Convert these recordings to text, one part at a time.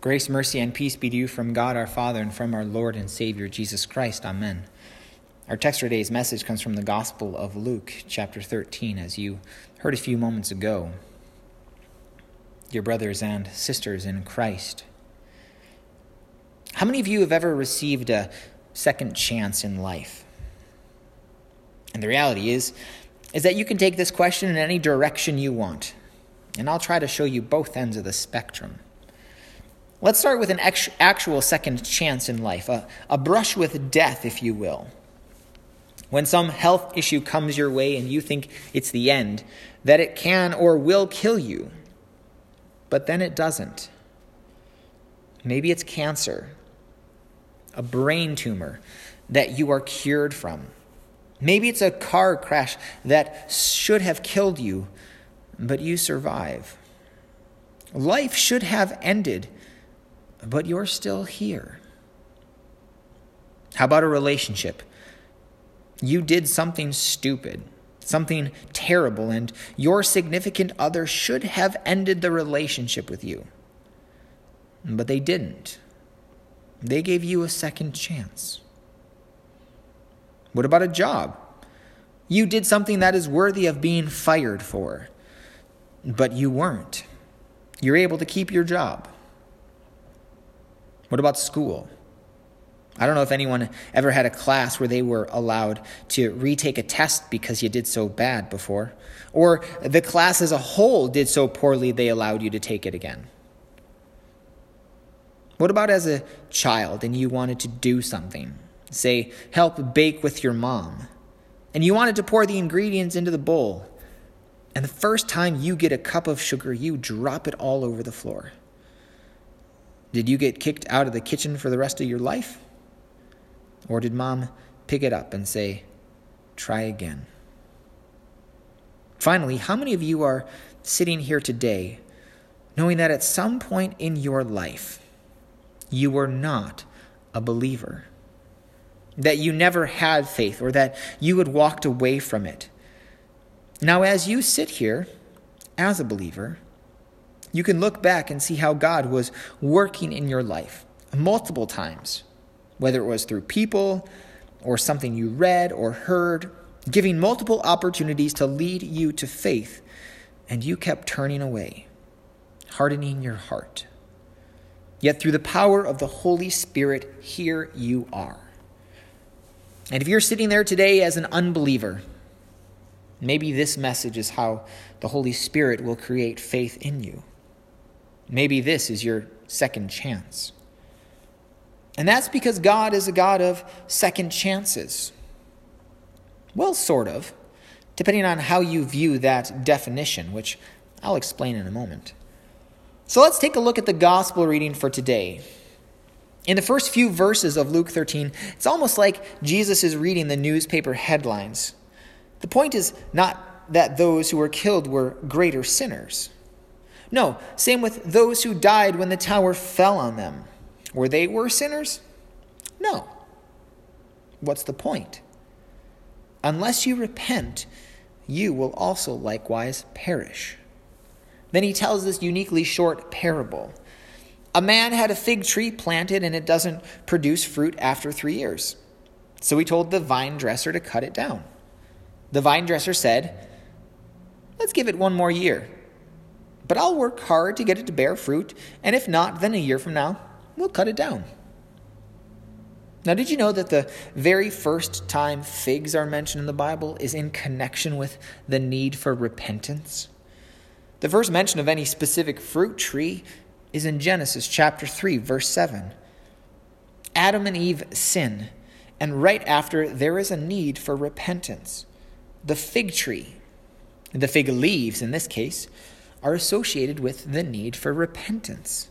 Grace, mercy, and peace be to you from God our Father and from our Lord and Savior Jesus Christ. Amen. Our text for today's message comes from the Gospel of Luke, chapter 13, as you heard a few moments ago. Dear brothers and sisters in Christ, how many of you have ever received a second chance in life? And the reality is, is that you can take this question in any direction you want. And I'll try to show you both ends of the spectrum. Let's start with an actual second chance in life, a, a brush with death, if you will. When some health issue comes your way and you think it's the end, that it can or will kill you, but then it doesn't. Maybe it's cancer, a brain tumor that you are cured from. Maybe it's a car crash that should have killed you, but you survive. Life should have ended but you're still here. How about a relationship? You did something stupid, something terrible, and your significant other should have ended the relationship with you. But they didn't. They gave you a second chance. What about a job? You did something that is worthy of being fired for, but you weren't. You're able to keep your job. What about school? I don't know if anyone ever had a class where they were allowed to retake a test because you did so bad before, or the class as a whole did so poorly they allowed you to take it again. What about as a child and you wanted to do something? Say, help bake with your mom, and you wanted to pour the ingredients into the bowl, and the first time you get a cup of sugar, you drop it all over the floor. Did you get kicked out of the kitchen for the rest of your life? Or did mom pick it up and say, try again? Finally, how many of you are sitting here today knowing that at some point in your life you were not a believer? That you never had faith or that you had walked away from it? Now, as you sit here as a believer, you can look back and see how God was working in your life multiple times, whether it was through people or something you read or heard, giving multiple opportunities to lead you to faith, and you kept turning away, hardening your heart. Yet through the power of the Holy Spirit, here you are. And if you're sitting there today as an unbeliever, maybe this message is how the Holy Spirit will create faith in you. Maybe this is your second chance. And that's because God is a God of second chances. Well, sort of, depending on how you view that definition, which I'll explain in a moment. So let's take a look at the gospel reading for today. In the first few verses of Luke 13, it's almost like Jesus is reading the newspaper headlines. The point is not that those who were killed were greater sinners. No, same with those who died when the tower fell on them. Were they worse sinners? No. What's the point? Unless you repent, you will also likewise perish. Then he tells this uniquely short parable. A man had a fig tree planted and it doesn't produce fruit after three years. So he told the vine dresser to cut it down. The vine dresser said, Let's give it one more year. But I'll work hard to get it to bear fruit, and if not, then a year from now, we'll cut it down. Now, did you know that the very first time figs are mentioned in the Bible is in connection with the need for repentance? The first mention of any specific fruit tree is in Genesis chapter 3, verse 7. Adam and Eve sin, and right after, there is a need for repentance. The fig tree, the fig leaves in this case, are associated with the need for repentance.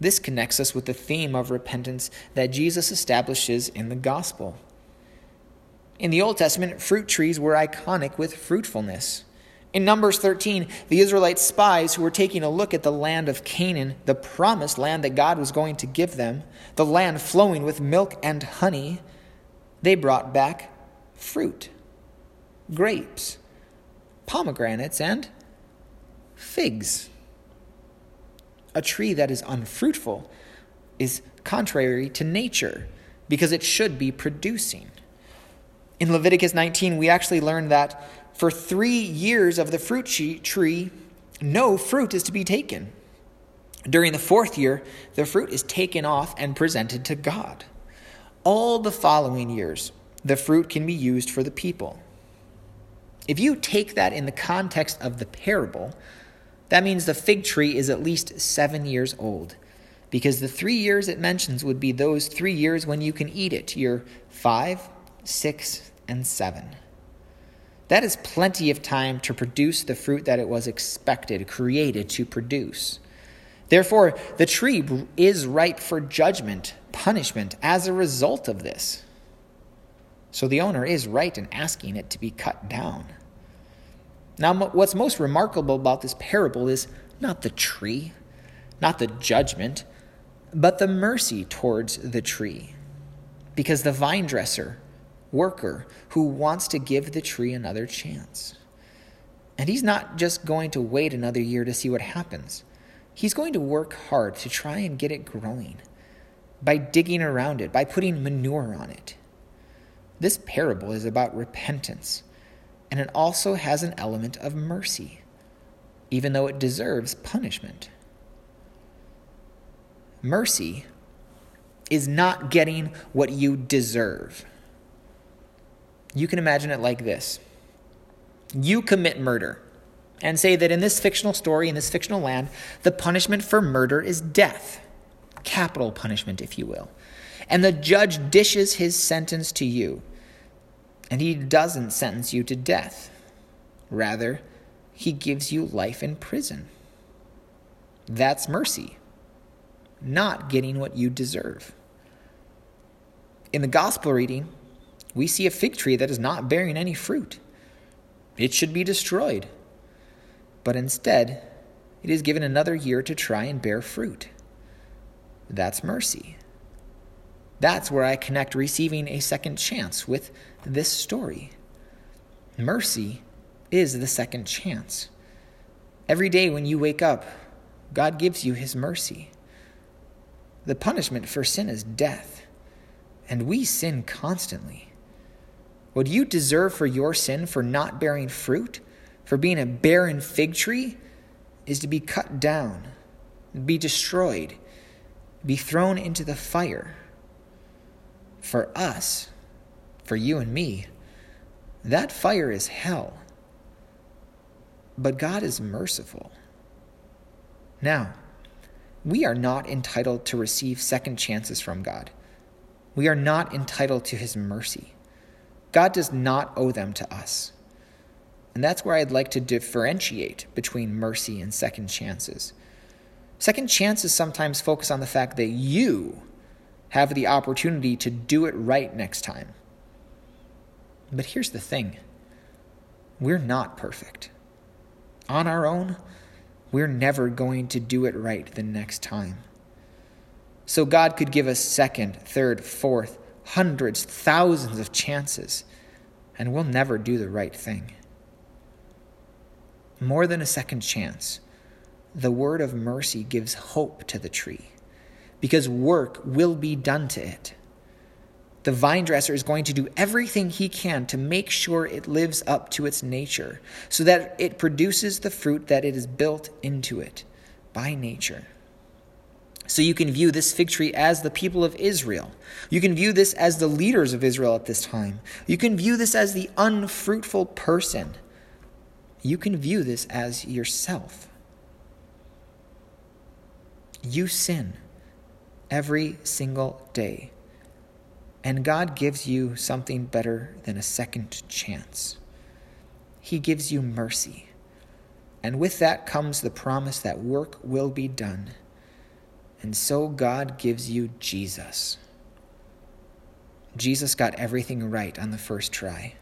This connects us with the theme of repentance that Jesus establishes in the gospel. In the Old Testament, fruit trees were iconic with fruitfulness. In Numbers 13, the Israelite spies who were taking a look at the land of Canaan, the promised land that God was going to give them, the land flowing with milk and honey, they brought back fruit, grapes, pomegranates, and figs. A tree that is unfruitful is contrary to nature because it should be producing. In Leviticus 19, we actually learn that for three years of the fruit tree, no fruit is to be taken. During the fourth year, the fruit is taken off and presented to God. All the following years, the fruit can be used for the people. If you take that in the context of the parable, that means the fig tree is at least seven years old, because the three years it mentions would be those three years when you can eat it year five, six, and seven. That is plenty of time to produce the fruit that it was expected, created to produce. Therefore, the tree is ripe for judgment, punishment as a result of this. So the owner is right in asking it to be cut down. Now, what's most remarkable about this parable is not the tree, not the judgment, but the mercy towards the tree. Because the vine dresser, worker, who wants to give the tree another chance. And he's not just going to wait another year to see what happens. He's going to work hard to try and get it growing by digging around it, by putting manure on it. This parable is about repentance, and it also has an element of mercy, even though it deserves punishment. Mercy is not getting what you deserve. You can imagine it like this you commit murder and say that in this fictional story, in this fictional land, the punishment for murder is death, capital punishment, if you will and the judge dishes his sentence to you, and he doesn't sentence you to death. Rather, he gives you life in prison. That's mercy, not getting what you deserve. In the gospel reading, we see a fig tree that is not bearing any fruit. It should be destroyed. But instead, it is given another year to try and bear fruit. That's mercy. That's where I connect receiving a second chance with this story. Mercy is the second chance. Every day when you wake up, God gives you his mercy. The punishment for sin is death, and we sin constantly. What you deserve for your sin for not bearing fruit, for being a barren fig tree, is to be cut down, be destroyed, be thrown into the fire for us, for you and me, that fire is hell. But God is merciful. Now, we are not entitled to receive second chances from God. We are not entitled to his mercy. God does not owe them to us. And that's where I'd like to differentiate between mercy and second chances. Second chances sometimes focus on the fact that you have the opportunity to do it right next time. But here's the thing we're not perfect. On our own, we're never going to do it right the next time. So God could give us second, third, fourth, hundreds, thousands of chances, and we'll never do the right thing. More than a second chance, the word of mercy gives hope to the tree because work will be done to it. The vine dresser is going to do everything he can to make sure it lives up to its nature so that it produces the fruit that it is built into it by nature. So you can view this fig tree as the people of Israel. You can view this as the leaders of Israel at this time. You can view this as the unfruitful person. You can view this as yourself. You sin every single day. And God gives you something better than a second chance. He gives you mercy. And with that comes the promise that work will be done. And so God gives you Jesus. Jesus got everything right on the first try.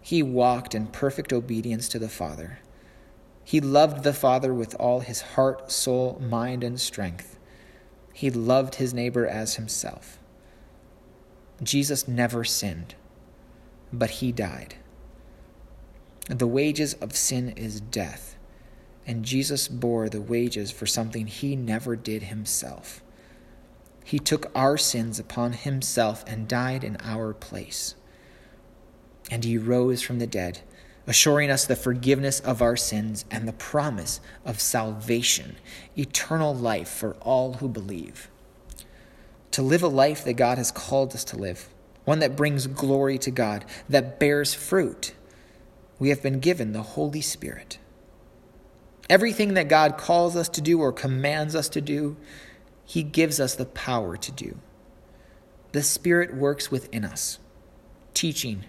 He walked in perfect obedience to the Father. He loved the Father with all his heart, soul, mind, and strength. He loved his neighbor as himself. Jesus never sinned, but he died. The wages of sin is death, and Jesus bore the wages for something he never did himself. He took our sins upon himself and died in our place. And he rose from the dead, assuring us the forgiveness of our sins and the promise of salvation, eternal life for all who believe. To live a life that God has called us to live, one that brings glory to God, that bears fruit, we have been given the Holy Spirit. Everything that God calls us to do or commands us to do, He gives us the power to do. The Spirit works within us, teaching,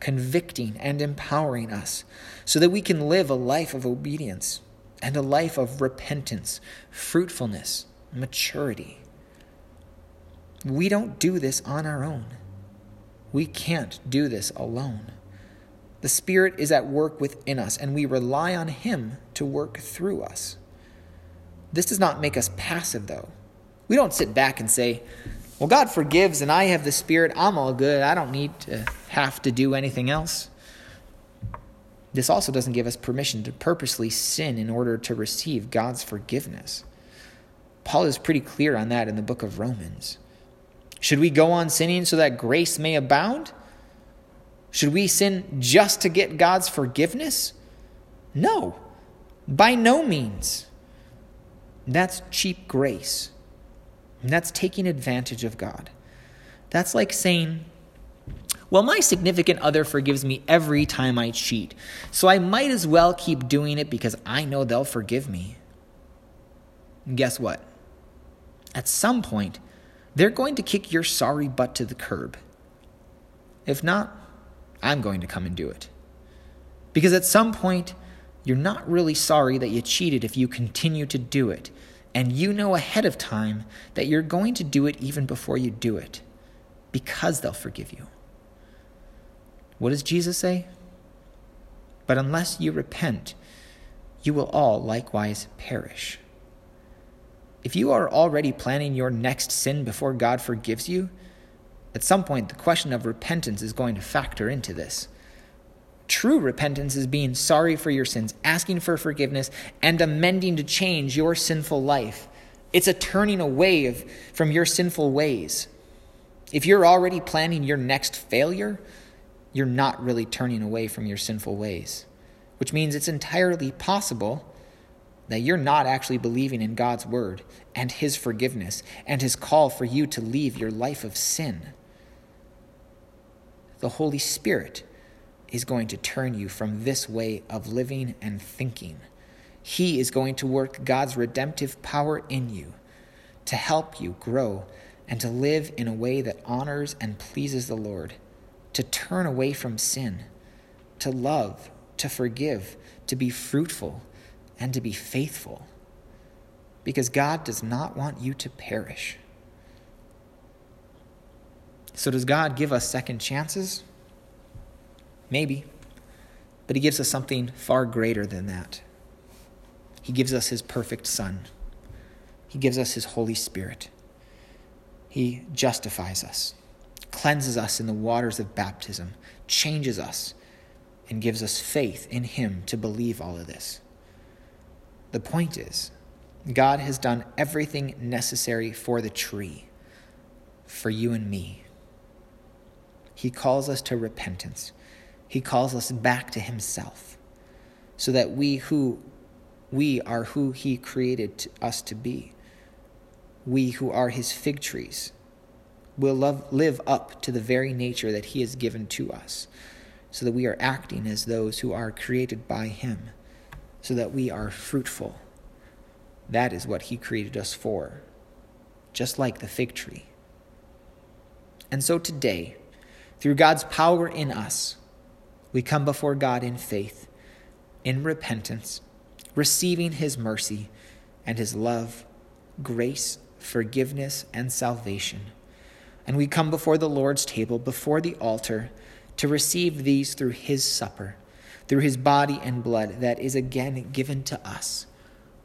convicting, and empowering us so that we can live a life of obedience and a life of repentance, fruitfulness, maturity. We don't do this on our own. We can't do this alone. The Spirit is at work within us, and we rely on Him to work through us. This does not make us passive, though. We don't sit back and say, Well, God forgives, and I have the Spirit. I'm all good. I don't need to have to do anything else. This also doesn't give us permission to purposely sin in order to receive God's forgiveness. Paul is pretty clear on that in the book of Romans. Should we go on sinning so that grace may abound? Should we sin just to get God's forgiveness? No, by no means. That's cheap grace. And that's taking advantage of God. That's like saying, well, my significant other forgives me every time I cheat, so I might as well keep doing it because I know they'll forgive me. And guess what? At some point, they're going to kick your sorry butt to the curb. If not, I'm going to come and do it. Because at some point, you're not really sorry that you cheated if you continue to do it. And you know ahead of time that you're going to do it even before you do it, because they'll forgive you. What does Jesus say? But unless you repent, you will all likewise perish. If you are already planning your next sin before God forgives you, at some point, the question of repentance is going to factor into this. True repentance is being sorry for your sins, asking for forgiveness, and amending to change your sinful life. It's a turning away of, from your sinful ways. If you're already planning your next failure, you're not really turning away from your sinful ways, which means it's entirely possible that you're not actually believing in God's word and His forgiveness and His call for you to leave your life of sin the Holy Spirit is going to turn you from this way of living and thinking. He is going to work God's redemptive power in you to help you grow and to live in a way that honors and pleases the Lord, to turn away from sin, to love, to forgive, to be fruitful, and to be faithful. Because God does not want you to perish. So, does God give us second chances? Maybe. But He gives us something far greater than that. He gives us His perfect Son, He gives us His Holy Spirit. He justifies us, cleanses us in the waters of baptism, changes us, and gives us faith in Him to believe all of this. The point is, God has done everything necessary for the tree, for you and me. He calls us to repentance. He calls us back to himself so that we who we are who he created us to be. We who are his fig trees will love, live up to the very nature that he has given to us so that we are acting as those who are created by him so that we are fruitful. That is what he created us for, just like the fig tree. And so today, through God's power in us, we come before God in faith, in repentance, receiving His mercy and His love, grace, forgiveness, and salvation. And we come before the Lord's table, before the altar, to receive these through His supper, through His body and blood that is again given to us,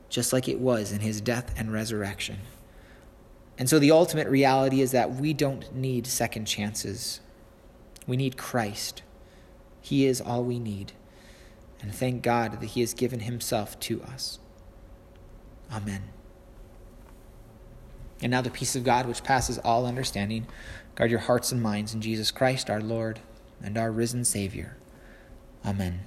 just like it was in His death and resurrection. And so the ultimate reality is that we don't need second chances. We need Christ. He is all we need. and thank God that He has given Himself to us. Amen. And now the peace of God, which passes all understanding, guard your hearts and minds in Jesus Christ our Lord and our risen Savior. Amen.